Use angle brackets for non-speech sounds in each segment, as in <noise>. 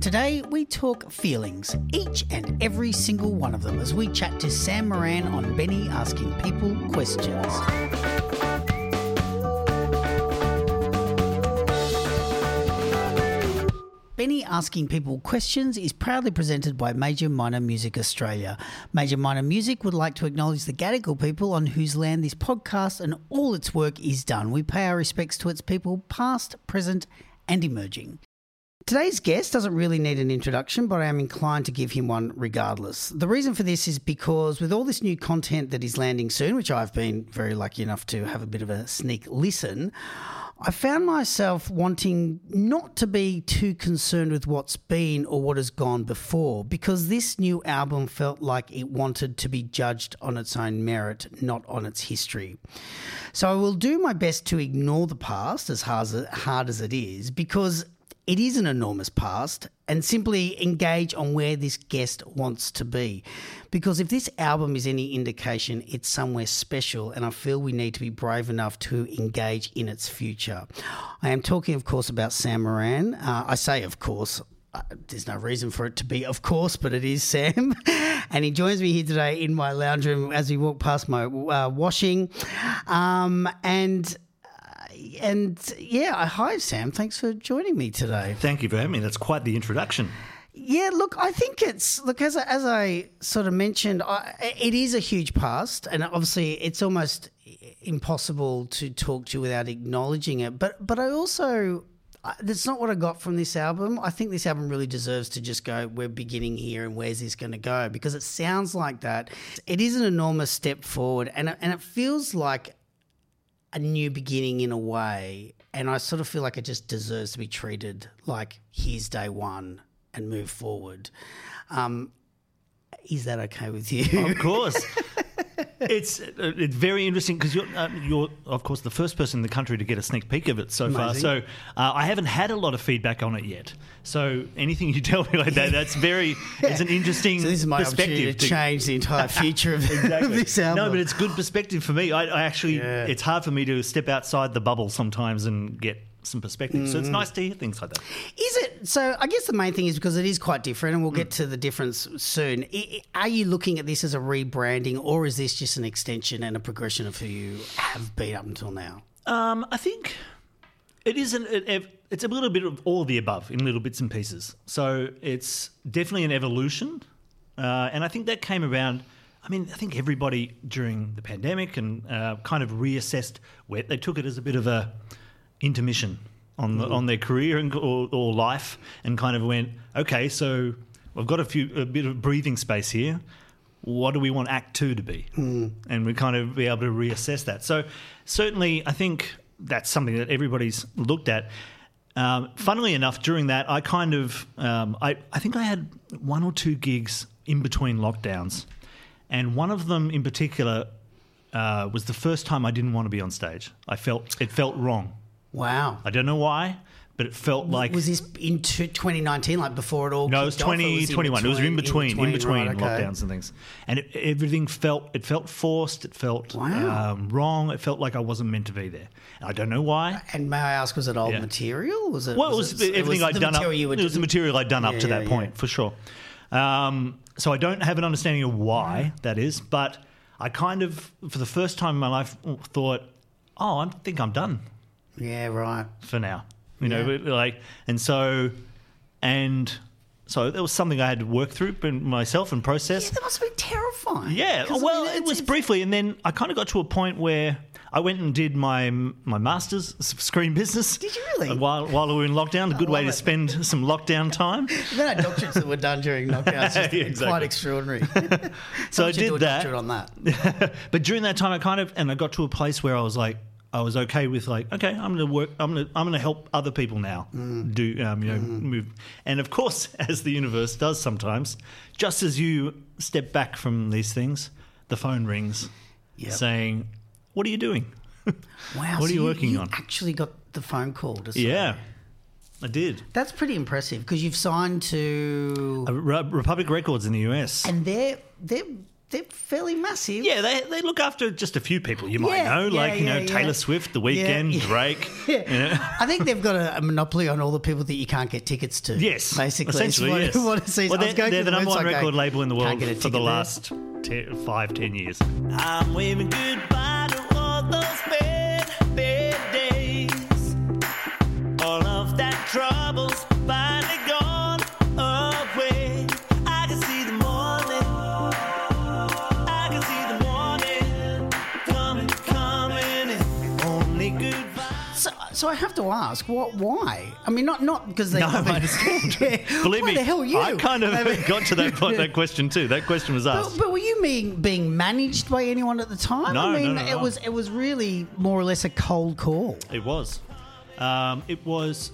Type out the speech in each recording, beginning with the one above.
Today we talk feelings, each and every single one of them, as we chat to Sam Moran on Benny Asking People Questions. Benny Asking People Questions is proudly presented by Major Minor Music Australia. Major Minor Music would like to acknowledge the Gadigal people on whose land this podcast and all its work is done. We pay our respects to its people, past, present, and emerging. Today's guest doesn't really need an introduction, but I am inclined to give him one regardless. The reason for this is because with all this new content that is landing soon, which I've been very lucky enough to have a bit of a sneak listen, I found myself wanting not to be too concerned with what's been or what has gone before because this new album felt like it wanted to be judged on its own merit, not on its history. So I will do my best to ignore the past, as hard as, it is, because it is an enormous past and simply engage on where this guest wants to be. Because if this album is any indication, it's somewhere special, and I feel we need to be brave enough to engage in its future. I am talking, of course, about Sam Moran. Uh, I say, of course, uh, there's no reason for it to be, of course, but it is Sam. <laughs> and he joins me here today in my lounge room as we walk past my uh, washing. Um, and and yeah, hi Sam. Thanks for joining me today. Thank you for having me. That's quite the introduction. Yeah, look, I think it's look as as I sort of mentioned, I, it is a huge past, and obviously it's almost impossible to talk to you without acknowledging it. But but I also that's not what I got from this album. I think this album really deserves to just go, we're beginning here and where's this going to go? Because it sounds like that. It is an enormous step forward and, and it feels like a new beginning in a way. And I sort of feel like it just deserves to be treated like here's day one and move forward. Um, is that okay with you? Of course. <laughs> it's uh, it's very interesting because you're uh, you're of course the first person in the country to get a sneak peek of it so Amazing. far. So uh, I haven't had a lot of feedback on it yet. So anything you <laughs> tell me like that, that's very it's an interesting. So this is my perspective to change the entire <laughs> future of, exactly. this album. No, but it's good perspective for me. I, I actually yeah. it's hard for me to step outside the bubble sometimes and get some perspective. Mm. So it's mm. nice to hear things like that. Is it? So I guess the main thing is because it is quite different, and we'll mm. get to the difference soon. Are you looking at this as a rebranding, or is this just an extension and a progression of who you have been up until now? Um, I think it is an. It, it's a little bit of all of the above in little bits and pieces. So it's definitely an evolution, uh, and I think that came around. I mean, I think everybody during the pandemic and uh, kind of reassessed where they took it as a bit of a intermission on the, on their career and, or, or, life, and kind of went, okay, so I've got a few a bit of breathing space here. What do we want Act Two to be? Mm. And we kind of be able to reassess that. So certainly, I think that's something that everybody's looked at. Um, funnily enough, during that, I kind of um, I, I think I had one or two gigs in between lockdowns, and one of them in particular uh, was the first time I didn't want to be on stage. I felt it felt wrong. Wow. I don't know why, but it felt like. Was this into 2019, like before it all? No, it was 2021. It was in between, in between, in between right, okay. lockdowns and things, and it, everything felt it felt forced. It felt wow. um, wrong. It felt like I wasn't meant to be there. I don't know why. And may I ask, was it old yeah. material? Was it? Well, it was, was it, everything was I'd done up. It was the material I'd done yeah, up to yeah, that point for sure. Um, so I don't have an understanding of why that is, but I kind of, for the first time in my life, thought, "Oh, I think I'm done." Yeah, right. For now, you yeah. know, like, and so, and so that was something I had to work through myself and process. Yeah, that must have been terrifying. Yeah, well, I mean, it was briefly, and then I kind of got to a point where I went and did my my masters screen business. Did you really? While while we were in lockdown, a good way to spend some lockdown time. the amount of doctorates that were done during lockdown <laughs> yeah, exactly. quite extraordinary. <laughs> <laughs> so I did that. on that. but during that time, I kind of and I got to a place where I was like, I was okay with like, okay, I'm going to work. I'm going to I'm going to help other people now mm. do um, you know mm. move. And of course, <laughs> as the universe does sometimes, just as you step back from these things, the phone rings, yep. saying, "What are you doing? <laughs> Wow, what so are you, you working you on?" Actually, got the phone call to yeah. I did. That's pretty impressive because you've signed to Republic Records in the US, and they're they're they're fairly massive. Yeah, they, they look after just a few people you might Yeah, know, yeah, like you know yeah, Taylor. Swift, The Weeknd, yeah. Drake. Yeah. <laughs> you know. I think they've got a, a monopoly on all the people that you can't get tickets to. Yes, basically. essentially, It's yes. what, what it well, they're, they're through the number one record going, label in the world for the there." last te- five, ten years. I'm waving goodbye to all those bad, bad days. All of that trouble's finally gone So, I have to ask, what? Why? I mean, not not because they. No, I understand. Yeah. <laughs> Believe Why me, the hell you? I kind of I mean- got to that <laughs> point, that question too. That question was asked. but were you being being managed by anyone at the time? No, I mean, no, it no. was it was really more or less a cold call. It was. Um, it was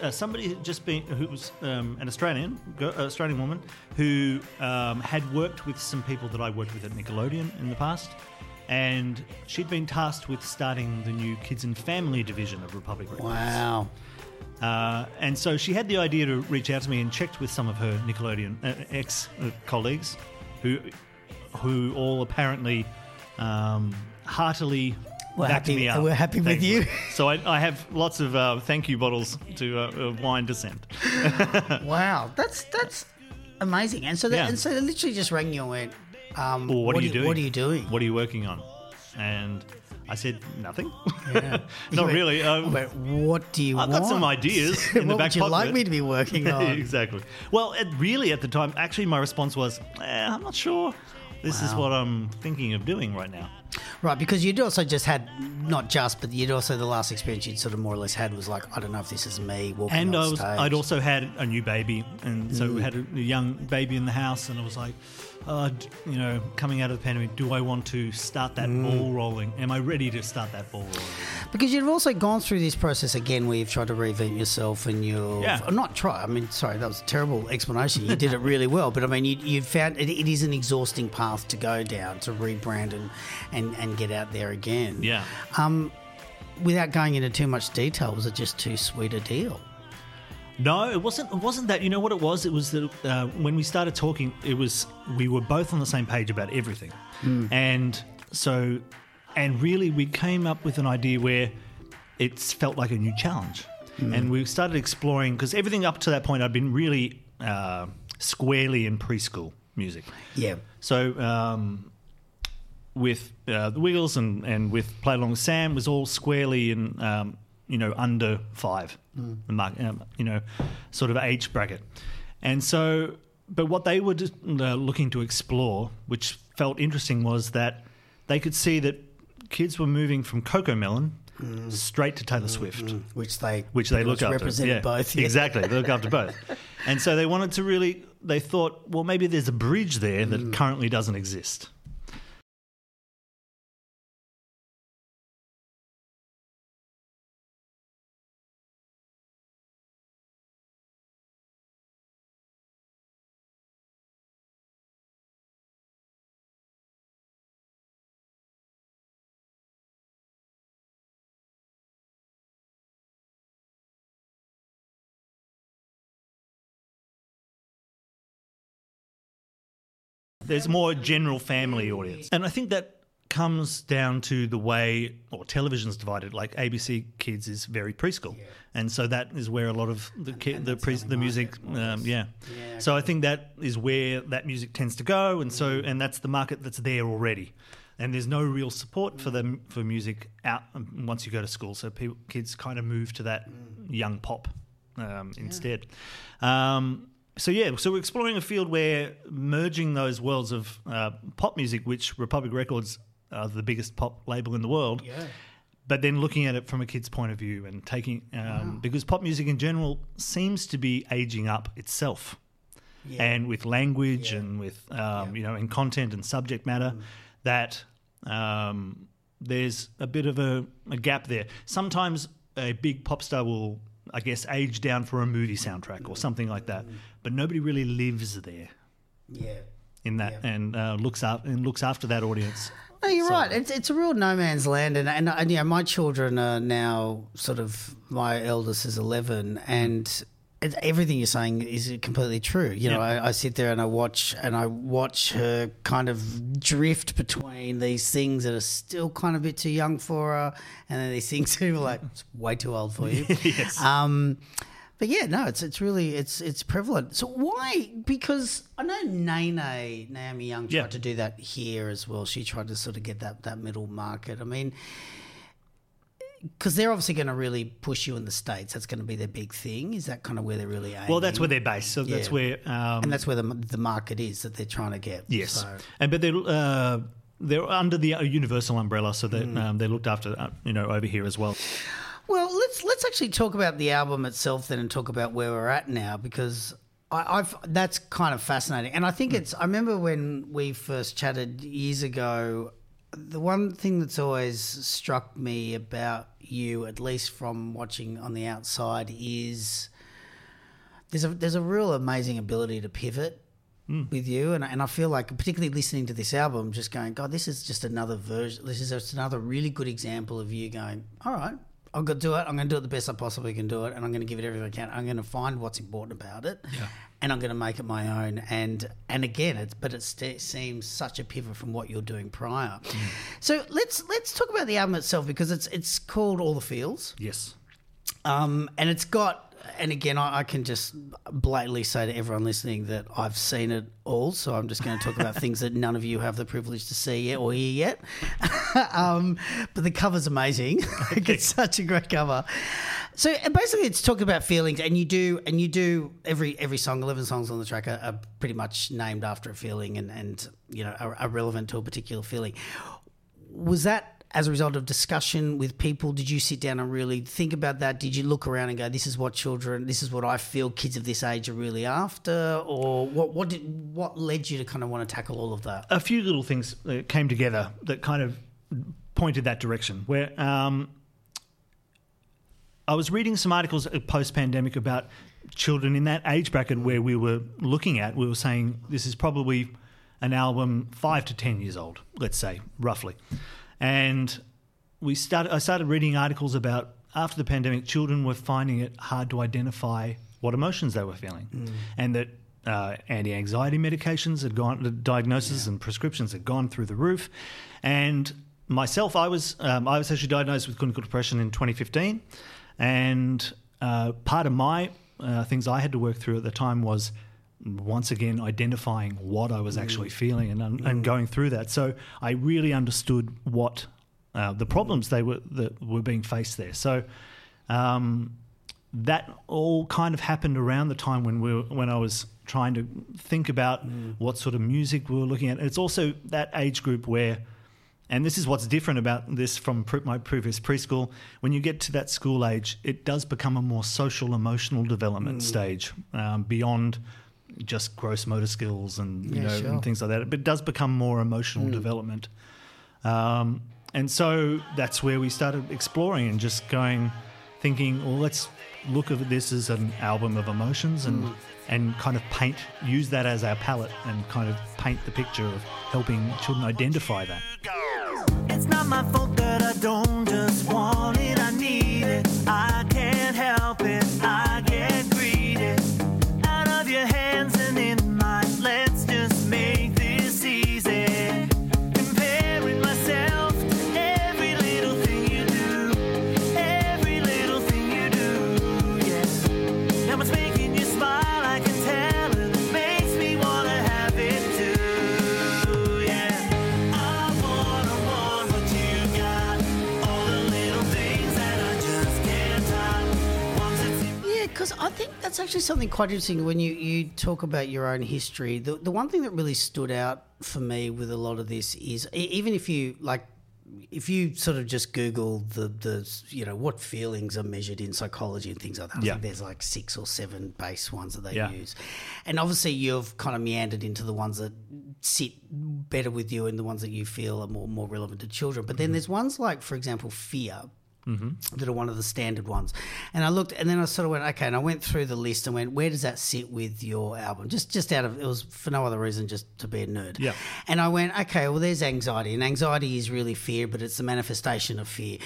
uh, somebody had just been who was um, an Australian uh, Australian woman who um, had worked with some people that I worked with at Nickelodeon in the past, and she'd been tasked with starting the new Kids and Family division of Republic Records. Wow. Uh, and so she had the idea to reach out to me and checked with some of her Nickelodeon uh, ex uh, colleagues, who who all apparently um, heartily We're backed happy- me up. we're happy with you. So I, I have lots of uh, thank you bottles to uh, of wine to send. <laughs> Wow, that's that's amazing. And so they, Yeah. and so they literally just rang you and went, um, Well, what, are you do doing? What are you doing? What are you working on? And I said nothing. <laughs> You Not went- really. Um, went, what do you want? I've want? got some ideas <laughs> in the what back would you like me to be working <laughs> on? exactly. Well, it really at the time, actually, my response was, eh, "I'm not sure. This is what I'm thinking of doing right now." Right, because you'd also just had not just, but you'd also the last experience you'd sort of more or less had was like, I don't know if this is me walking And I was, stage. I'd also had a new baby, and so Mm. we had a, a young baby in the house, and I was like, uh, you know, coming out of the pandemic, do I want to start that Mm. ball rolling? Am I ready to start that ball rolling? because you've also gone through this process again where you've tried to reinvent yourself and you're Yeah. not try. I mean, sorry, that was a terrible explanation. You did it really well, but I mean, you, you found it, it is an exhausting path to go down to rebrand and, and, and get out there again. Yeah. Um, without going into too much detail, was it just too sweet a deal? No, it wasn't. It wasn't that. You know what it was? It was that uh, when we started talking, it was we were both on the same page about everything, and so, and really, we came up with an idea where it felt like a new challenge, and we started exploring because everything up to that point I'd been really uh, squarely in preschool music. Yeah. So um, with uh, the Wiggles and, and with Play Along with Sam was all squarely in um, you know under five, the mark, um, you know, sort of age bracket, and so. But what they were just, uh, looking to explore, which felt interesting, was that they could see that kids were moving from CoComelon straight to Taylor Swift Which they which they look after. represented yeah, both. yeah. Exactly, they look after both. <laughs> And so they wanted to really. They thought, well, maybe there's a bridge there that Mm. currently doesn't exist. There's more general family audience. And I think that comes down to the way or television's divided like ABC Kids is very preschool. And so that is where a lot of the ki- the pre- the music um, yeah. Yeah. So I think that is where that music tends to go and so and that's the market that's there already. And there's no real support for them for music out um, once you go to school. So people, kids kind of move to that young pop um, instead. Um, so yeah, so we're exploring a field where merging those worlds of uh, pop music, which Republic Records are the biggest pop label in the world, Yeah. but then looking at it from a kid's point of view and taking um, because pop music in general seems to be aging up itself, Yeah. and with language Yeah. and with um. Mm. you know and content and subject matter, that um, there's a bit of a, a gap there. Sometimes a big pop star will, I guess, age down for a movie soundtrack or something like that, but nobody really lives there Yeah. in that Yeah. and uh, looks up and looks after that audience. No, you're So- right. It's it's a real no man's land, and and, and yeah, my children are now sort of my eldest is eleven, and it's, everything you're saying is completely true. You know, Yeah. I, I sit there and I watch and I watch her kind of drift between these things that are still kind of a bit too young for her, and then these things <laughs> who are like it's way too old for you. <laughs> yes. Um, but yeah, no, it's it's really it's it's prevalent. So why? Because I know Nene Naomi Young tried Yeah. to do that here as well. She tried to sort of get that that middle market. I mean, because they're obviously going to really push you in the states. That's going to be their big thing. Is that kind of where they're really aiming? well, that's where they're based. So that's where. Um, and that's where the the market is that they're trying to get. Yes, So- and but they're uh, they're under the uh, Universal umbrella, so that Mm. um, they're looked after, uh, you know, over here as well. Well, let's let's actually talk about the album itself then, and talk about where we're at now because I, I've that's kind of fascinating, and I think it's. I remember when we first chatted years ago. The one thing that's always struck me about you, at least from watching on the outside, is there's a there's a real amazing ability to pivot hmm. with you, and and I feel like particularly listening to this album, just going, God, this is just another version. This is just another really good example of you going, all right. I'm going to do it. I'm going to do it the best I possibly can do it, and I'm going to give it everything I can. I'm going to find what's important about it, and I'm going to make it my own. And and again, it's but it st- seems such a pivot from what you're doing prior. So let's let's talk about the album itself because it's it's called All the Feels. Yes, Um, and it's got, and again, I, I can just blatantly say to everyone listening that I've seen it all. So I'm just going to talk about things that none of you have the privilege to see yet or hear yet. <laughs> um, but the cover's amazing. <laughs> it's such a great cover. So and basically, it's talking about feelings, and you do, and you do every every song. Eleven songs on the track are, are pretty much named after a feeling, and and you know are, are relevant to a particular feeling was that as a result of discussion with people? Did you sit down and really think about that? Did you look around and go, "This is what children, this is what I feel kids of this age are really after," or what? What did what led you to kind of want to tackle all of that? a few little things came together that kind of pointed that direction. Where um, I was reading some articles post pandemic about children in that age bracket where we were looking at. We were saying this is probably an album five to ten years old, let's say roughly, and we started. I started reading articles about after the pandemic, children were finding it hard to identify what emotions they were feeling, and that uh, anti-anxiety medications had gone, the diagnoses and prescriptions had gone through the roof, and myself, I was um, I was actually diagnosed with clinical depression in 2015, and uh, part of my uh, things I had to work through at the time was once again identifying what I was actually feeling and, and going through that. So I really understood what uh, the problems they were that were being faced there. So um, that all kind of happened around the time when we were, when I was trying to think about what sort of music we were looking at. It's also that age group where. And this is what's different about this from pre- my previous preschool. When you get to that school age, it does become a more social, emotional development stage um, beyond just gross motor skills and you Yeah, know sure. and things like that. But it does become more emotional development. Um, and so that's where we started exploring and just going, thinking, well, let's look at this as an album of emotions and and kind of paint, use that as our palette and kind of paint the picture of helping children identify that. It's not my fault that I don't just want it, I need it. I actually something quite interesting when you, you talk about your own history. The, the one thing that really stood out for me with a lot of this is even if you like, if you sort of just Google the, the you know what feelings are measured in psychology and things like that, I Yeah. think there's like six or seven base ones that they Yeah. use, and obviously you've kind of meandered into the ones that sit better with you and the ones that you feel are more more relevant to children. But then Mm-hmm. there's ones like, for example, fear Mm-hmm. that are one of the standard ones. And I looked, and then I sort of went, okay, and I went through the list and went, where does that sit with your album? Just, just out of it was for no other reason, just to be a nerd. Yeah. And I went, okay, well, there's anxiety, and anxiety is really fear, but it's the manifestation of fear.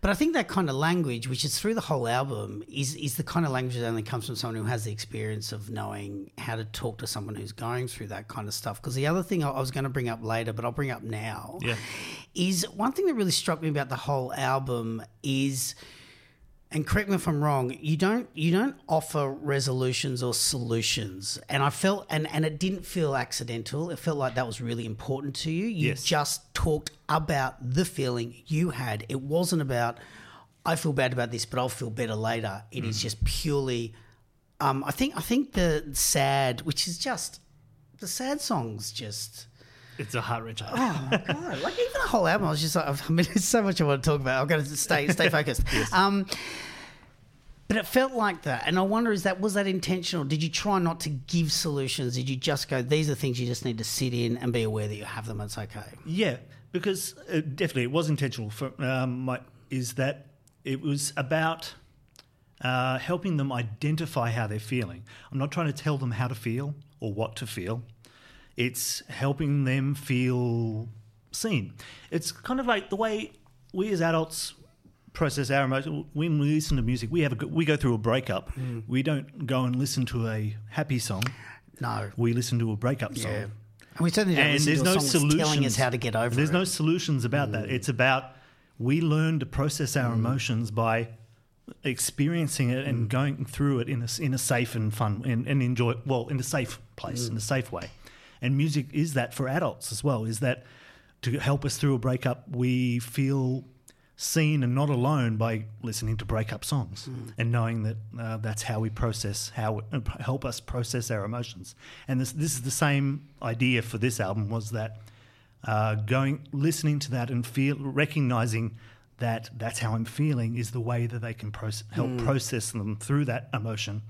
But I think that kind of language, which is through the whole album, is is the kind of language that only comes from someone who has the experience of knowing how to talk to someone who's going through that kind of stuff. Because the other thing I I was going to bring up later, but I'll bring up now, Yeah. is one thing that really struck me about the whole album is and correct me if I'm wrong, you don't you don't offer resolutions or solutions. And I felt and, and it didn't feel accidental. It felt like that was really important to you. You Yes. just talked about the feeling you had. It wasn't about I feel bad about this, but I'll feel better later. It is just purely um, I think I think the sad, which is just the sad songs just It's a heart wrencher. Oh my god! Like even the whole album, I was just like, I mean, <laughs> there's so much I want to talk about. I've got to stay <laughs> stay focused. Um, but it felt like that, and I wonder is that was that intentional? Did you try not to give solutions? Did you just go, these are things you just need to sit in and be aware that you have them? and It's okay. Yeah, because uh, definitely it was intentional. For um, my, is that it was about uh, helping them identify how they're feeling. I'm not trying to tell them how to feel or what to feel. It's helping them feel seen. It's kind of like the way we as adults process our emotions. When we listen to music, we have a, go- we go through a breakup. Mm. We don't go and listen to a happy song. No. We listen to a breakup song Yeah. And we certainly don't and listen there's to a no song solutions telling us how to get over it. There's it. no solutions about that. Mm. It's about we learn to process our mm. emotions by experiencing it and going through it in a, in a safe and fun and, and enjoy well in a safe place in a safe way. And music is that for adults as well. Is that to help us through a breakup? We feel seen and not alone by listening to breakup songs and knowing that uh, that's how we process how uh, help us process our emotions. And this this is the same idea for this album was that uh, going listening to that and feel recognizing that that's how I'm feeling is the way that they can proce- help process them through that emotion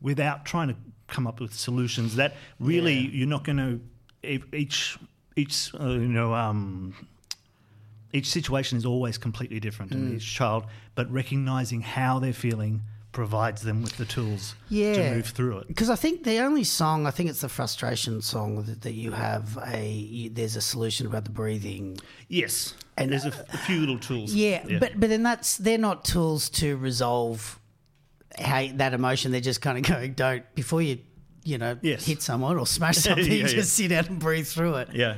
without trying to come up with solutions that really you're not going to each each uh, you know um, each situation is always completely different in each child, but recognizing how they're feeling provides them with the tools yeah. to move through it. Because I think the only song, I think it's the frustration song that, that you have a, you, there's a solution about the breathing. Yes, And, there's a, f- a few little tools. Yeah, but but then that's they're not tools to resolve how that emotion. They're just kind of going, don't before you you know Yes. hit someone or smash <laughs> something. Yeah, just yeah. sit down and breathe through it. yeah.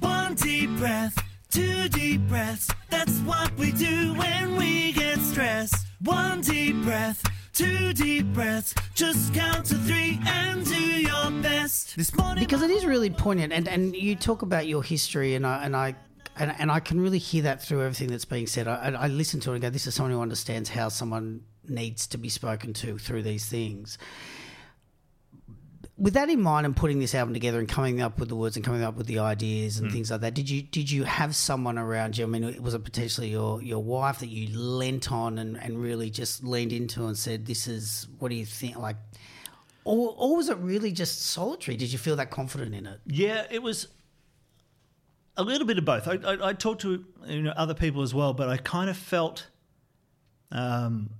One deep breath, two deep breaths. That's what we do when we get stressed. One deep breath, two deep breaths. Just count to three and do your best. This morning. because it is really poignant and, and you talk about your history and I and I and, and I can really hear that through everything that's being said. I, I I listen to it and go, this is someone who understands how someone needs to be spoken to through these things. With that in mind, and putting this album together and coming up with the words and coming up with the ideas and things like that, did you did you have someone around you? I mean, was it potentially your your wife that you lent on and, and really just leaned into and said, "This is what do you think?" Like, or, or was it really just solitary? Did you feel that confident in it? Yeah, it was a little bit of both. I, I, I talked to you know other people as well, but I kind of felt, um,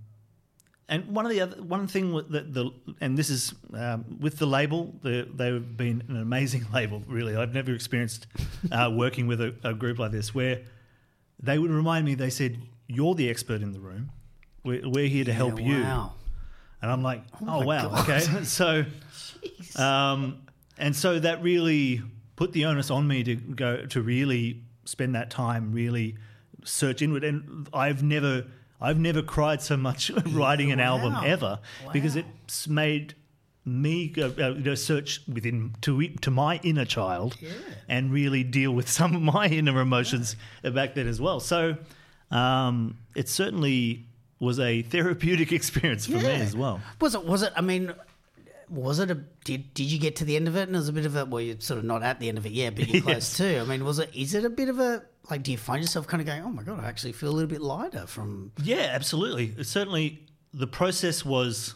and one of the other one thing with the, the and this is um, with the label, the, they've been an amazing <laughs> label. Really, I've never experienced uh, working with a, a group like this where they would remind me. They said, "You're the expert in the room. We're, we're here to help you." And I'm like, oh, my wow, God. okay. <laughs> So, um, and so that really put the onus on me to go to really spend that time, really search inward. And I've never, I've never cried so much <laughs> writing an album wow. ever because it's made me go, uh, you know, search within to to my inner child and really deal with <laughs> some of my inner emotions back then as well. So um, it certainly was a therapeutic <laughs> experience for me as well. Was it? Was it? I mean, was it a? Did Did you get to the end of it? And it was a bit of a. Well, you're sort of not at the end of it yet, but you're close too. I mean, was it? Is it a bit of a? Like, do you find yourself kind of going, "Oh my god, I actually feel a little bit lighter from." Yeah, absolutely. It certainly, the process was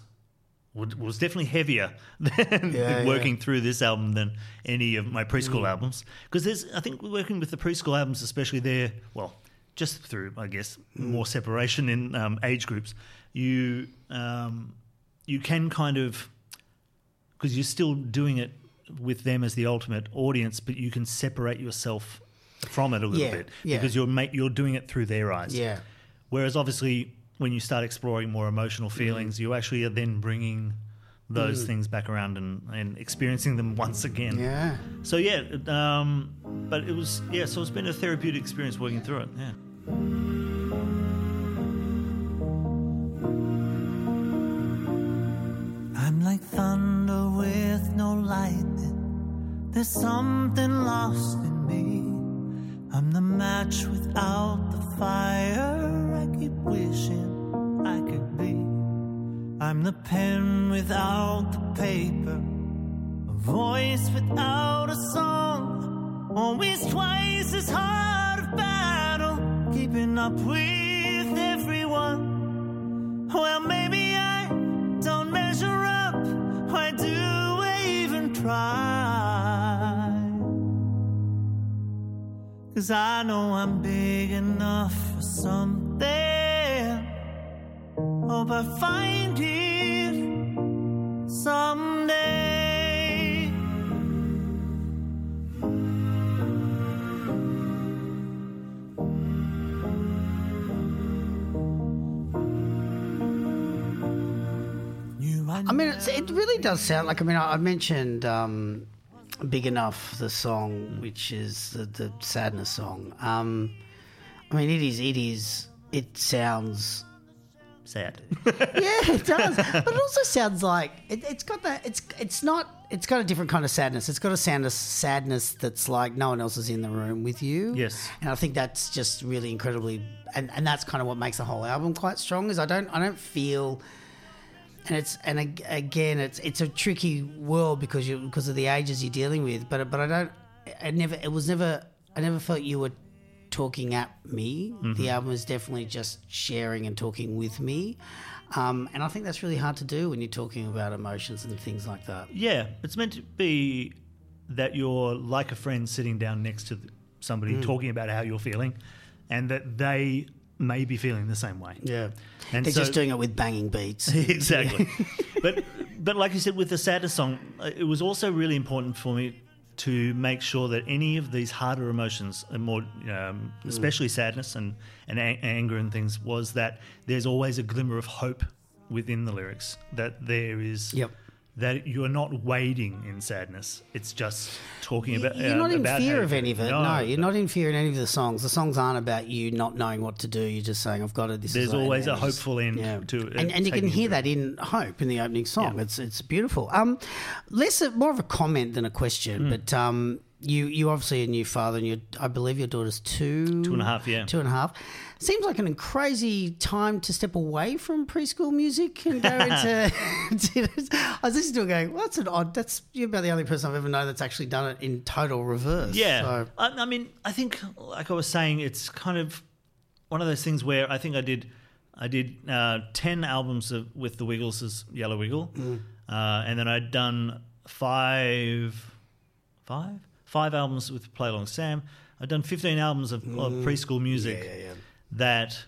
was definitely heavier <laughs> than Yeah, working through this album than any of my preschool albums. Because there's, I think, working with the preschool albums, especially there, well, just through, I guess, more separation in um, age groups, you um, you can kind of because you're still doing it with them as the ultimate audience, but you can separate yourself from it a little Yeah, bit yeah. because you're ma- you're doing it through their eyes. Yeah. Whereas obviously, when you start exploring more emotional feelings, you actually are then bringing those things back around and, and experiencing them once again. Yeah. So yeah, um, but it was yeah. So it's been a therapeutic experience working through it. Yeah. I'm like thunder with no lightning. There's something lost in me. Match without the fire. I keep wishing I could be. I'm the pen without the paper. A voice without a song. Always twice as hard of battle. Keeping up with Cause I know I'm big enough for something. Hope I find it someday. I mean, it really does sound like. I mean, I, I mentioned um, "Big Enough," the song, which is the, the sadness song. Um, I mean, it is. It is. It sounds. Sad. <laughs> Yeah, it does. but it also sounds like it, it's got that. It's it's not. It's got a different kind of sadness. It's got a sadness sadness that's like no one else is in the room with you. Yes. and I think that's just really incredibly, and, and that's kind of what makes the whole album quite strong. Is I don't I don't feel and it's and again it's it's a tricky world because you because of the ages you're dealing with but but I don't I never it was never I never felt you were talking at me. The album is definitely just sharing and talking with me. Um, and I think that's really hard to do when you're talking about emotions and things like that. Yeah, it's meant to be that you're like a friend sitting down next to somebody Mm. talking about how you're feeling, and that they may be feeling the same way. yeah And they're so- just doing it with banging beats <laughs> exactly. but but like you said, with the saddest song, uh, it was also really important for me to make sure that any of these harder emotions, and more um, Mm. especially sadness and and a- anger and things, was that there's always a glimmer of hope within the lyrics. That there is. Yep. That you're not wading in sadness. It's just talking about. You're uh, not in about fear of any of it. No, you're not in fear in any of the songs. The songs aren't about you not knowing what to do. You're just saying, "I've got it." This There's always a is." hopeful end to it, and, and you can hear you that in "Hope" in the opening song. Yeah. It's it's beautiful. Um, less a, more of a comment than a question, but um, you you obviously a new father, and you I believe your daughter's two Two and a half, yeah. two and a half. Seems like an crazy time to step away from preschool music and go <laughs> into. <laughs> I was listening to it going, well, that's an odd. That's you're about the only person I've ever known that's actually done it in total reverse. Yeah, So, I, I mean, I think, like I was saying, it's kind of one of those things where I think I did, I did uh, ten albums of, with the Wiggles as Yellow Wiggle, Mm. uh, and then I'd done five, five, five albums with Play Along Sam. I've done fifteen albums of, of preschool music Mm. yeah, yeah. that.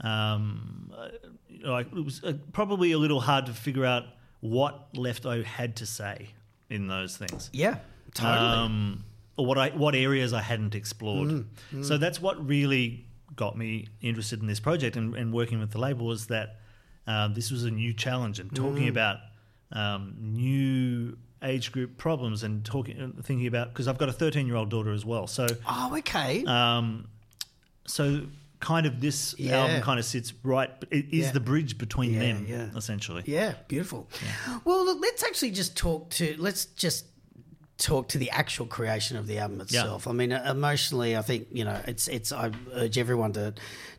Um, uh, you know, it was uh, probably a little hard to figure out what left I had to say in those things yeah, totally. um, or what I what areas I hadn't explored. Mm, So that's what really got me interested in this project and, and working with the label was that um, this was a new challenge and talking Mm. about um, new age group problems and talking thinking about because I've got a 13 year old daughter as well. So oh, okay. um, so kind of this Yeah. album kind of sits right it is Yeah. the bridge between Yeah, them yeah. essentially. Yeah, beautiful. Well, look, let's actually just talk to let's just talk to the actual creation of the album itself. I mean, emotionally, I think you know it's it's. I urge everyone to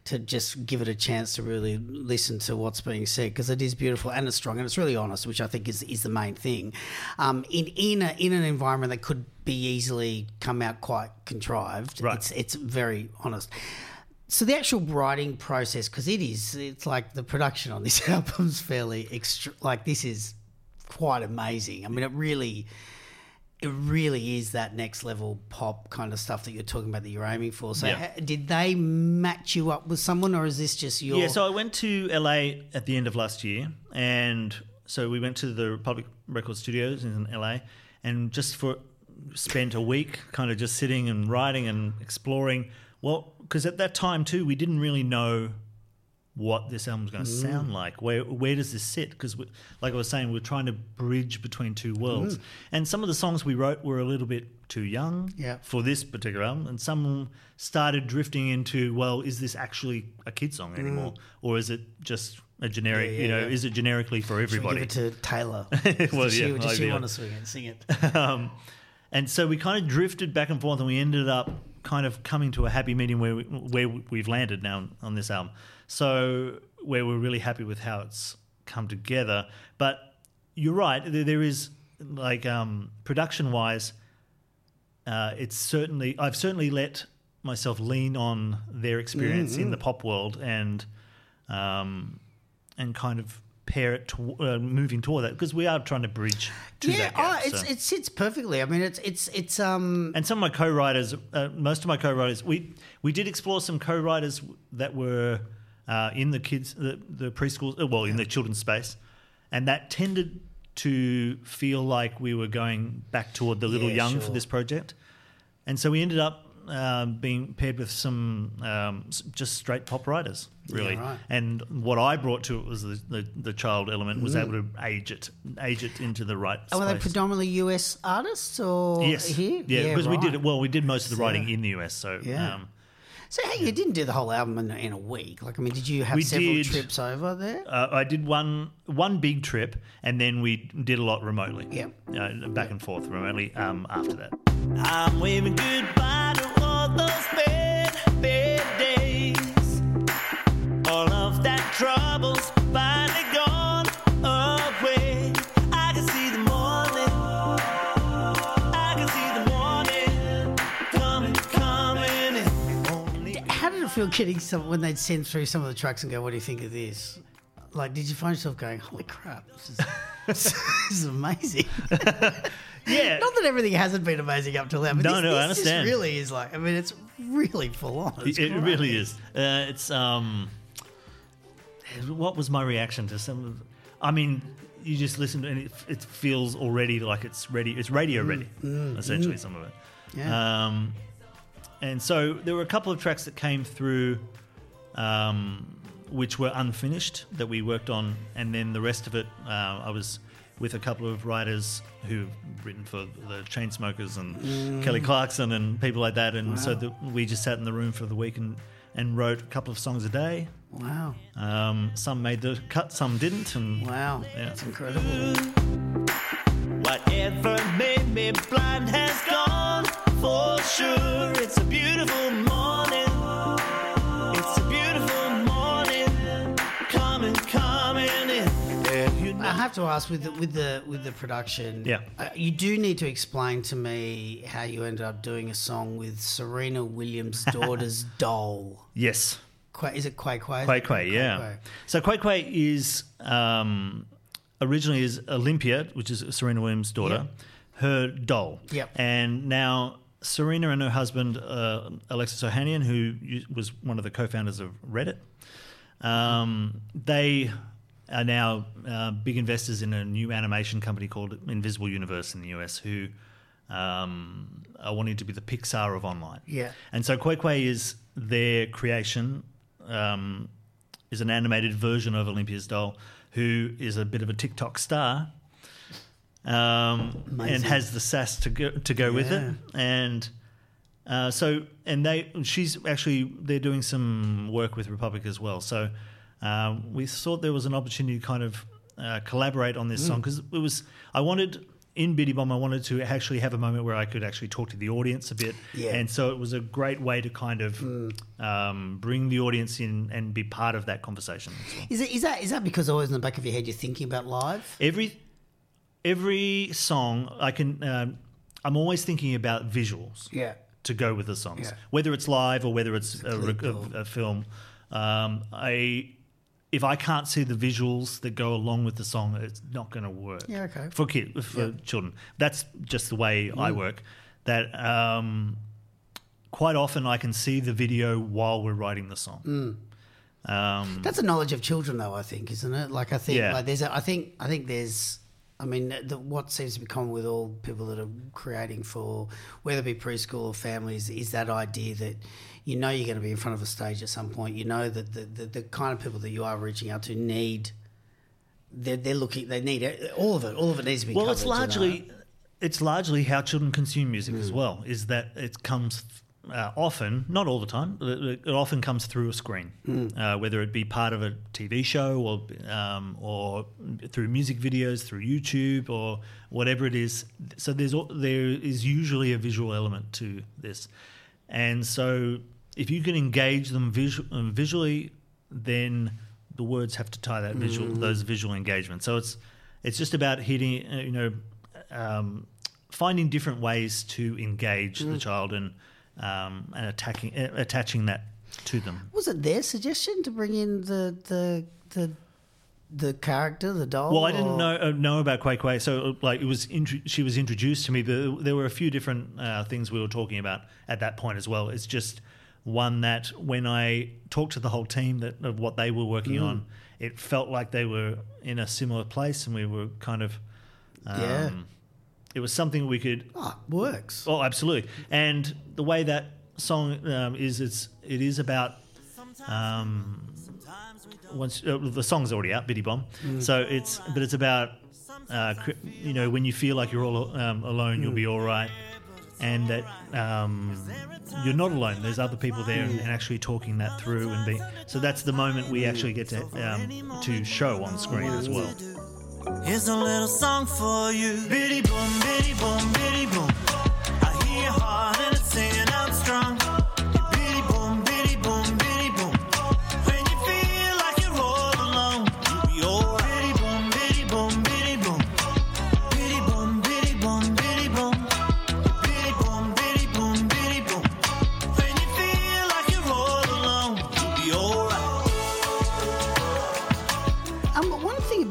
to just give it a chance to really listen to what's being said because it is beautiful and it's strong and it's really honest, which I think is is the main thing. Um, in in a, in an environment that could be easily come out quite contrived, Right. it's it's very honest. So the actual writing process, because it is, it's like the production on this <laughs> album's fairly extra. Like this is quite amazing. I mean, it really, it really is that next level pop kind of stuff that you're talking about that you're aiming for. So, Yeah. ha- did they match you up with someone, or is this just your? Yeah, so I went to LA at the end of last year, and so we went to the Republic Record Studios in LA, and just for spent a week, kind of just sitting and writing and exploring. Well, because at that time too, we didn't really know what this album was going to Mm. sound like. Where where does this sit? Because like I was saying, we're trying to bridge between two worlds, Mm. and some of the songs we wrote were a little bit too young Yeah. for this particular album, and some started drifting into, well, is this actually a kid song anymore, or is it just a generic? Mm. Yeah, yeah, you know, is it generically for everybody? give it to Taylor. <laughs> Well, does she, does she want to sing it? Sing <laughs> it. um, and so we kind of drifted back and forth, and we ended up kind of coming to a happy medium where we, where we've landed now on this album. So where we're really happy with how it's come together. But you're right, there, there is like um, production wise, uh, it's certainly I've certainly let myself lean on their experience in the pop world and um, and kind of pair it to uh, moving toward that because we are trying to bridge to yeah, that gap. oh, it's, so. it sits perfectly. I mean, it's it's it's um. and some of my co-writers, uh, most of my co-writers, we we did explore some co-writers that were uh, in the kids, the, the preschool, uh, well, in the children's space, and that tended to feel like we were going back toward the little Yeah, young sure. for this project, and so we ended up um, being paired with some um, just straight pop writers, really. right. And what I brought to it was the, the, the child element, was able to age it, age it into the right. Oh, were they predominantly US artists or Yes. here? Yeah, because we did it. Well, we did most of the writing in the US. So Yeah. um, So hey, you didn't do the whole album in, in a week. Like, I mean, did you have We several did. trips over there? uh, I did one one big trip, and then we did a lot remotely. Yeah. uh, back and forth remotely. Um, after that, I'm waving goodbye to all those bad, bad days. All of that trouble's feel getting some when they'd send through some of the tracks and go, "What do you think of this?" Like, did you find yourself going, "Holy crap, this is <laughs> this is amazing"? <laughs> yeah. <laughs> Not that everything hasn't been amazing up till now, but No, this, no, I this, this understand. really is like. I mean, it's really full on. It's it, great. really is. Uh, it's um, what was my reaction to some? of I mean, you just listen and it, it feels already like it's ready. It's radio ready, essentially. Some of it. Mm, Yeah. Um, and so there were a couple of tracks that came through, um, which were unfinished that we worked on, and then the rest of it, uh, I was with a couple of writers who've written for the Chainsmokers and Kelly Clarkson and people like that, and so the, we just sat in the room for the week and, and wrote a couple of songs a day. Wow, Um, some made the cut, some didn't, and wow, Yeah. that's incredible. Whatever made me blind has gone for sure. It's a beautiful morning. It's a beautiful morning. Coming, coming in. And you know. I have to ask with the, with the with the production. Yeah. uh, you do need to explain to me how you ended up doing a song with Serena Williams' <laughs> daughter's doll. yes. Qua is it Qai Qai? Qai Qai, yeah. Qai. So Qai Qai is um, originally is Olympia, which is Serena Williams' daughter, her doll. Yep. And now Serena and her husband uh, Alexis Ohanian, who was one of the co-founders of Reddit, um, they are now uh, big investors in a new animation company called Invisible Universe in the US, who um, are wanting to be the Pixar of online. Yeah. And so Qai is their creation, um, is an animated version of Olympia's doll, who is a bit of a TikTok star, um, and has the sass to go to go with it. And uh, so, and they, she's actually they're doing some work with Republic as well. So um, we thought there was an opportunity to kind of uh, collaborate on this Mm. song because it was I wanted. In Biddy Bomb, I wanted to actually have a moment where I could actually talk to the audience a bit, Yeah. Mm. and so it was a great way to kind of um, bring the audience in and be part of that conversation. well. Is it is that is that because always in the back of your head you're thinking about live? Every every song, I can. Um, I'm always thinking about visuals Yeah. to go with the songs, Yeah. whether it's live or whether it's a, clip a, a film. Um, I if I can't see the visuals that go along with the song, it's not going to work. Yeah, okay. For kids, for children, that's just the way I Mm. work. That um, quite often I can see the video while we're writing the song. Mm. Um, That's a knowledge of children, though. I think, isn't it? Like, I think, Yeah. like, there's, a, I think, I think there's, I mean, the, what seems to be common with all people that are creating for, whether it be preschool or families, is that idea that you know you're going to be in front of a stage at some point. You know that the, the, the kind of people that you are reaching out to need. They're, they're looking. They need it, all of it. All of it needs to be. well, covered, it's you know? largely it's largely how children consume music Mm. as well. Is that it comes uh, often, not all the time, it, it often comes through a screen, Mm. uh, whether it be part of a TV show or um, or through music videos, through YouTube or whatever it is. So there's there is usually a visual element to this, and so if you can engage them visu- um, visually, then the words have to tie that visual those visual engagements. So it's it's just about hitting, uh, you know, um, finding different ways to engage the child and um, and attacking uh, attaching that to them. Was it their suggestion to bring in the the the the character, the doll? Well, I didn't or- know uh, know about Qai Qai, so uh, like it was intro- she was introduced to me. But there were a few different uh, things we were talking about at that point as well. It's just one that when I talked to the whole team that of what they were working Mm. on, it felt like they were in a similar place, and we were kind of um, Yeah. It was something we could Oh, it works. Oh, absolutely. And the way that song um, is, it's it is about. Um, once uh, the song's already out, Biddy Boom. So it's but it's about uh, you know when you feel like you're all um, alone, you'll be all right, and that um, you're not alone. There's other people there, and, and actually talking that through and being. So that's the moment we actually get to um, to show on screen as well. Here's a little song for you. Biddy boom, biddy boom, biddy boom.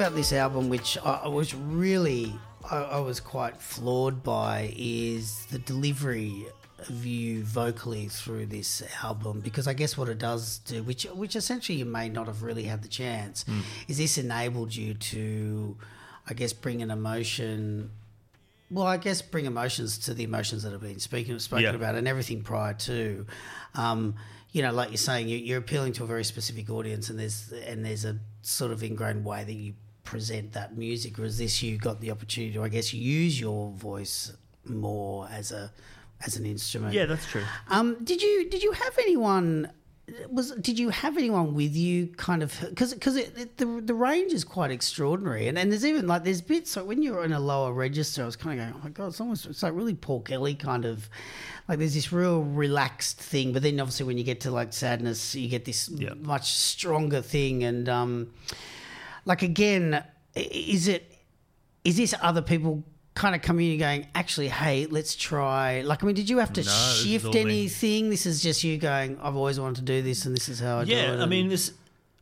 About this album, which I, I was really, I, I was quite floored by, is the delivery of you vocally through this album. Because I guess what it does do, which which essentially you may not have really had the chance, is this enabled you to, I guess, bring an emotion. Well, I guess bring emotions to the emotions that have been speaking spoken Yeah. about, and everything prior to. Um, you know, like you're saying, you're appealing to a very specific audience, and there's and there's a sort of ingrained way that you present that music. Whereas this, you got the opportunity to, I guess, use your voice more as a as an instrument. Yeah, that's true. Um, did you did you have anyone? Was did you have anyone with you? Kind of because because it, it, the the range is quite extraordinary, and, and there's even like there's bits like when you're in a lower register, I was kind of going, oh my god, it's almost it's like really Paul Kelly kind of like there's this real relaxed thing, but then obviously when you get to like sadness, you get this Yeah. much stronger thing, and um, like again, is it is this other people kind of coming in and going, actually, hey, let's try? Like, I mean, did you have to No, this shift me. anything? This is just you going, I've always wanted to do this, and this is how I do it. yeah, I mean, this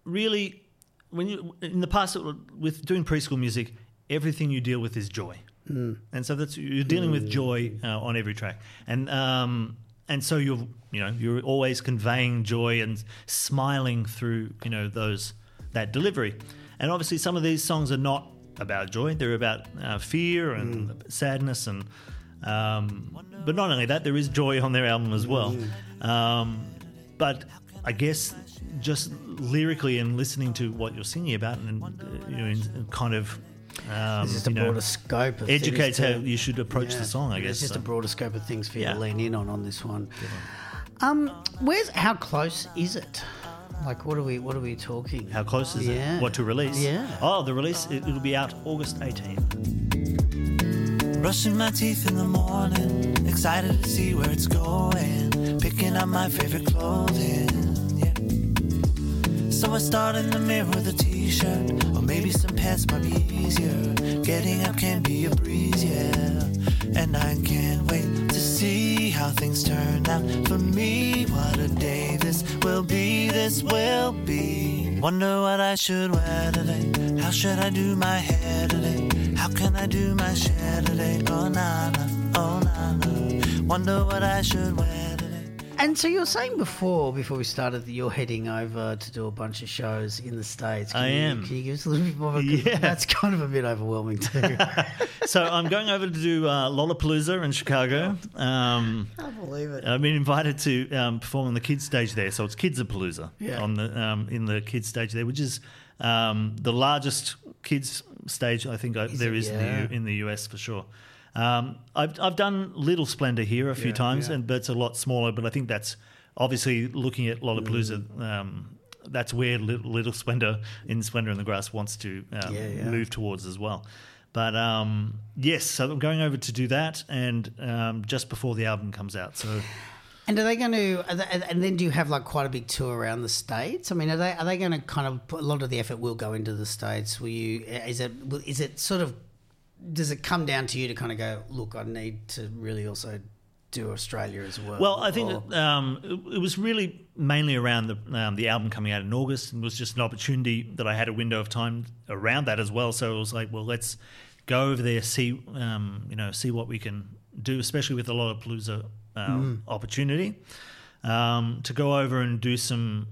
really, when you in the past with doing preschool music, everything you deal with is joy, Hmm. and so that's you're dealing with joy uh, on every track, and um, and so you're you know you're always conveying joy and smiling through you know those that delivery, and obviously some of these songs are not about joy; they're about uh, fear and Hmm. sadness and. Um, but not only that, there is joy on their album as well. Hmm. Um, but I guess just lyrically and listening to what you're singing about, and uh, you know, in- kind of um, It's just a know, broader scope of educates how you should approach Yeah. the song. I guess It's just so. a broader scope of things for you Yeah. to lean in on on this one. Um, where's how close is it? Like, what are we what are we talking? How close is Yeah. it? What to release? Yeah. Oh, the release it, it'll be out August 18th. Brushing my teeth in the morning, excited to see where it's going. Picking up my favorite clothing, yeah. So I start in the mirror with a t-shirt, or maybe some pants might be easier. Getting up can be a breeze, yeah. And I can't wait to see how things turn out for me. What a day this will be, this will be. Wonder what I should wear today. How should I do my hair today? How can I do my share today? Oh, na oh, na. Wonder what I should wear. And so you were saying before, before we started, that you're heading over to do a bunch of shows in the states. Can I you, am. Can you give us a little bit more? Of a, Yeah. That's kind of a bit overwhelming too. <laughs> So I'm going over to do uh, Lollapalooza in Chicago. Um, I can't believe it. I've been invited to um, perform on the kids stage there, so it's Kidzapalooza Yeah. on the um, in the kids stage there, which is um, the largest kids stage I think I, there it? is in, the, U- in the US for sure. Um, I've I've done Little Splendour here a few Yeah, times, yeah. and but it's a lot smaller. But I think that's obviously looking at Lollapalooza. Mm. Um, that's where Little, Little Splendour in Splendour in the Grass wants to um, Yeah, move towards as well. But um, yes, so I'm going over to do that, and um, just before the album comes out. So And are they going to? They, and then do you have like quite a big tour around the states? I mean, are they are they going to kind of put a lot of the effort will go into the states? Will you? Is it is it sort of? Does it come down to you to kind of go? Look, I need to really also do Australia as well. Well, I think Or- that, um, it, it was really mainly around the um, the album coming out in August, and it was just an opportunity that I had a window of time around that as well. So it was like, well, let's go over there, see um, you know, see what we can do, especially with Lollapalooza um, opportunity um, to go over and do some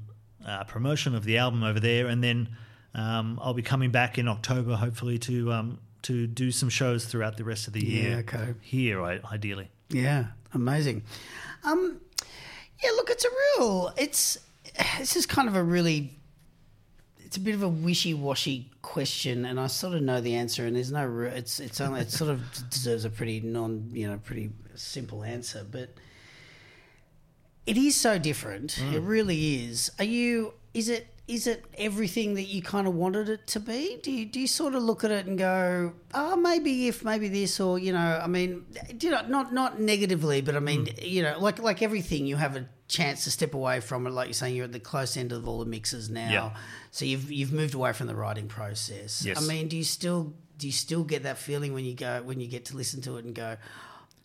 uh, promotion of the album over there, and then um, I'll be coming back in October, hopefully to um, to do some shows throughout the rest of the Yeah, year. okay. Here, ideally. Yeah, amazing. Um, yeah, look, it's a real. It's this is kind of a really. It's a bit of a wishy-washy question, and I sort of know the answer. And there's no. It's it's only it sort of <laughs> deserves a pretty non you know pretty simple answer, but it is so different. It really is. Are you? Is it? Is it everything that you kind of wanted it to be? Do you do you sort of look at it and go, oh, maybe if, maybe this, or you know, I mean, you know, not not negatively, but I mean, you know, like like everything, you have a chance to step away from it. Like you're saying, you're at the close end of all the mixes now, Yeah. so you've you've moved away from the writing process. Yes. I mean, do you still do you still get that feeling when you go when you get to listen to it and go,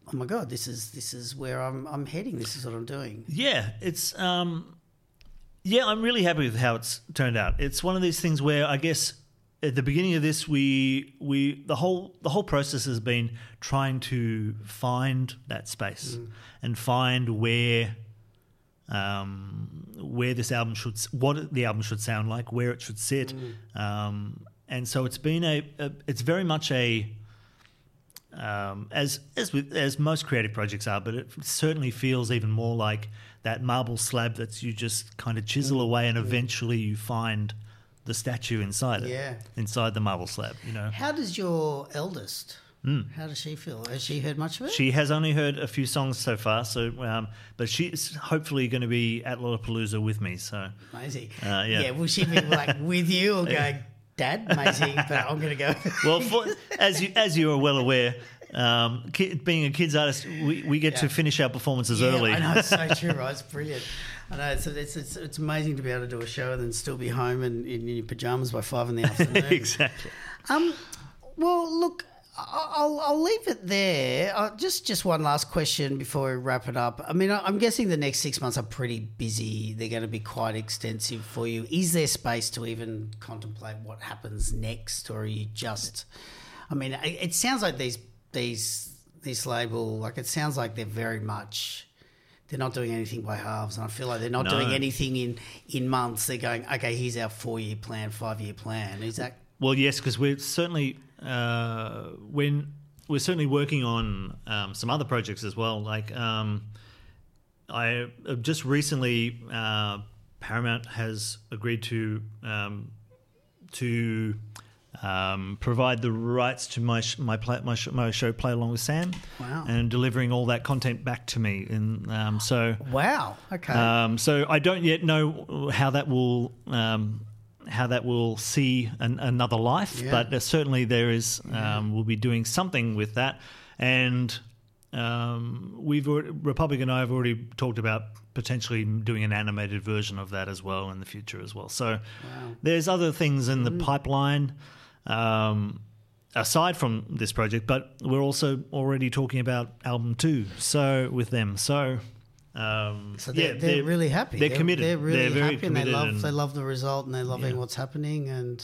oh my god, this is this is where I'm I'm heading. This is what I'm doing. Yeah, it's um, yeah, I'm really happy with how it's turned out. It's one of these things where I guess at the beginning of this, we we the whole the whole process has been trying to find that space and find where um, where this album should what the album should sound like, where it should sit, um, and so it's been a, a it's very much a um, as as with as most creative projects are, but it certainly feels even more like that marble slab that you just kind of chisel away, and eventually you find the statue inside it, Yeah. inside the marble slab. You know, How does your eldest? How does she feel? Has she heard much of it? she has only heard a few songs so far, so um, but she's hopefully going to be at Lollapalooza with me. So Amazing. Uh, yeah. Will she be like <laughs> with you or going, Dad, amazing, but I'm going to go. well, for, as you as you are well aware. Um, being a kids artist, we, we get to finish our performances Yeah, early. I know it's so <laughs> true, right? It's brilliant. I know it's, it's it's it's amazing to be able to do a show and then still be home and in your pajamas by five in the afternoon. <laughs> exactly. Um, well, look, I'll I'll leave it there. Uh, just just one last question before we wrap it up. I mean, I'm guessing the next six months are pretty busy. They're going to be quite extensive for you. Is there space to even contemplate what happens next, or are you just? I mean, it sounds like these these this label like it sounds like they're very much. They're not doing anything by halves, and I feel like they're not No. doing anything in in months. They're going, okay, here's our four year plan, five year plan. Is that Well, yes, because we're certainly uh, when we're certainly working on um, some other projects as well. Like um, I uh, just recently, uh, Paramount has agreed to um, to um, provide the rights to my sh- my play- my, sh- my show Play Along with Sam, Wow. and delivering all that content back to me. And um, so Wow. Okay. um, so I don't yet know how that will um, how that will see an, another life, Yeah. but uh, certainly there is. Um, we'll be doing something with that, and um, we've already, Republic and I have already talked about potentially doing an animated version of that as well in the future as well. So there's other things in the Mm. pipeline. Um, aside from this project, but we're also already talking about album two. So with them, so. Um, So they're, yeah, they're, really happy. They're, committed. They're really very happy, and they love and- they love the result, and they're loving Yeah. what's happening. And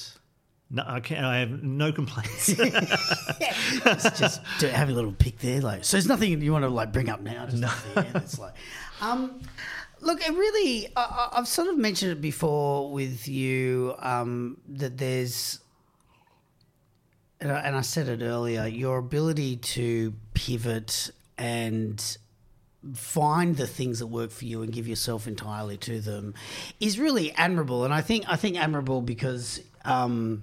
No, I can't. I have no complaints. <laughs> it's just have a little pick there. Like, so there's nothing you want to like bring up now. Just no. It's like, um, look, it really. I, I- I've sort of mentioned it before with you um, that there's, and I, and I said it earlier. Your ability to pivot and find the things that work for you and give yourself entirely to them is really admirable and i think i think admirable because um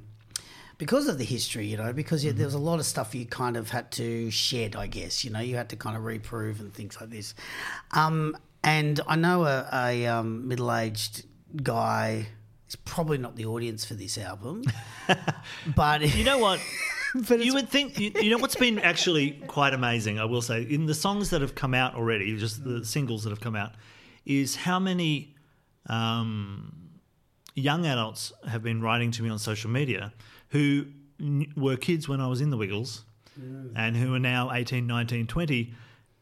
because of the history you know because you, there was a lot of stuff you kind of had to shed i guess you know you had to kind of reprove and things like this um and i know a, a um, middle-aged guy is probably not the audience for this album <laughs> but you know what? <laughs> But you would think. You, you know what's been actually quite amazing. I will say in the songs that have come out already, just the singles that have come out, is how many um, young adults have been writing to me on social media who were kids when I was in the Wiggles, and who are now 18, 19, 20.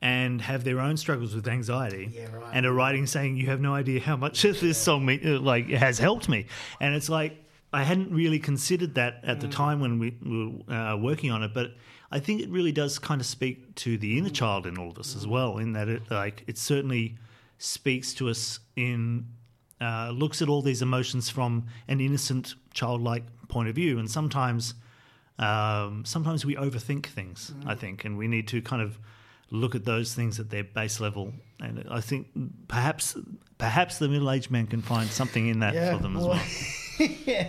And have their own struggles with anxiety, Yeah, right. and are writing saying, "You have no idea how much this song me, uh, like has helped me." And it's like I hadn't really considered that at Mm. the time when we were uh, working on it, but I think it really does kind of speak to the inner child in all of us as well. In that, it like it certainly speaks to us in uh, looks at all these emotions from an innocent, childlike point of view, and sometimes um, sometimes we overthink things. I think, and we need to kind of look at those things at their base level. And I think perhaps perhaps the middle aged man can find something in that for them as well. <laughs> yeah.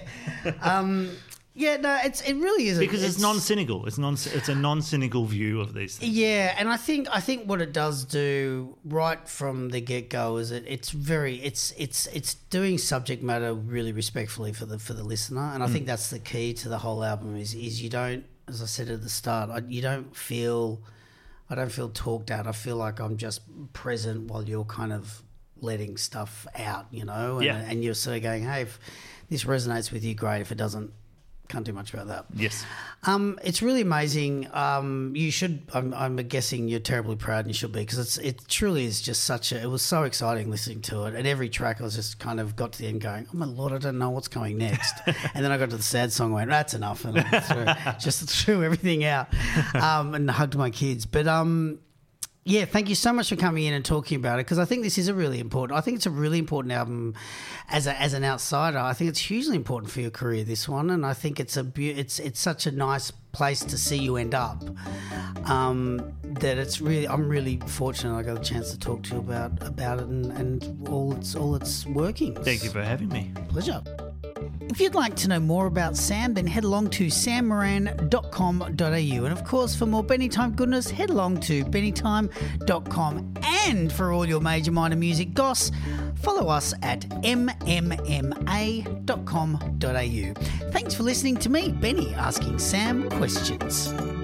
Um, yeah, no, it's it really is because it's, non-cynical. It's non. It's a non-cynical view of these things. Yeah, and I think I think what it does do right from the get go is it it's very it's it's it's doing subject matter really respectfully for the for the listener, and I think that's the key to the whole album is is you don't, as I said at the start, I, you don't feel, I don't feel talked at. I feel like I'm just present while you're kind of letting stuff out, you know, and, Yeah. and you're sort of going, hey, if this resonates with you, great. If it doesn't, can't do much about that. Yes. Um, it's really amazing. Um, you should. I'm, I'm guessing you're terribly proud, and you should be because it's it truly is just such a. It was so exciting listening to it, and every track I was just kind of got to the end going, oh my lord, I don't know what's coming next. <laughs> and then I got to the sad song, and went that's enough, and I threw, <laughs> just threw everything out, um, and hugged my kids. But um, yeah, thank you so much for coming in and talking about it because I think this is a really important. I think it's a really important album as a, as an outsider. I think it's hugely important for your career. This one, and I think it's a beau- it's it's such a nice place to see you end up. Um, that it's really I'm really fortunate I got a chance to talk to you about about it and, and all its all its workings. Thank you for having me. Pleasure. If you'd like to know more about Sam, then head along to sammoran.com.au. And of course, for more Benny Time goodness, head along to bennytime.com. And for all your major minor music goss, follow us at mmma.com.au. Thanks for listening to me, Benny, asking Sam questions.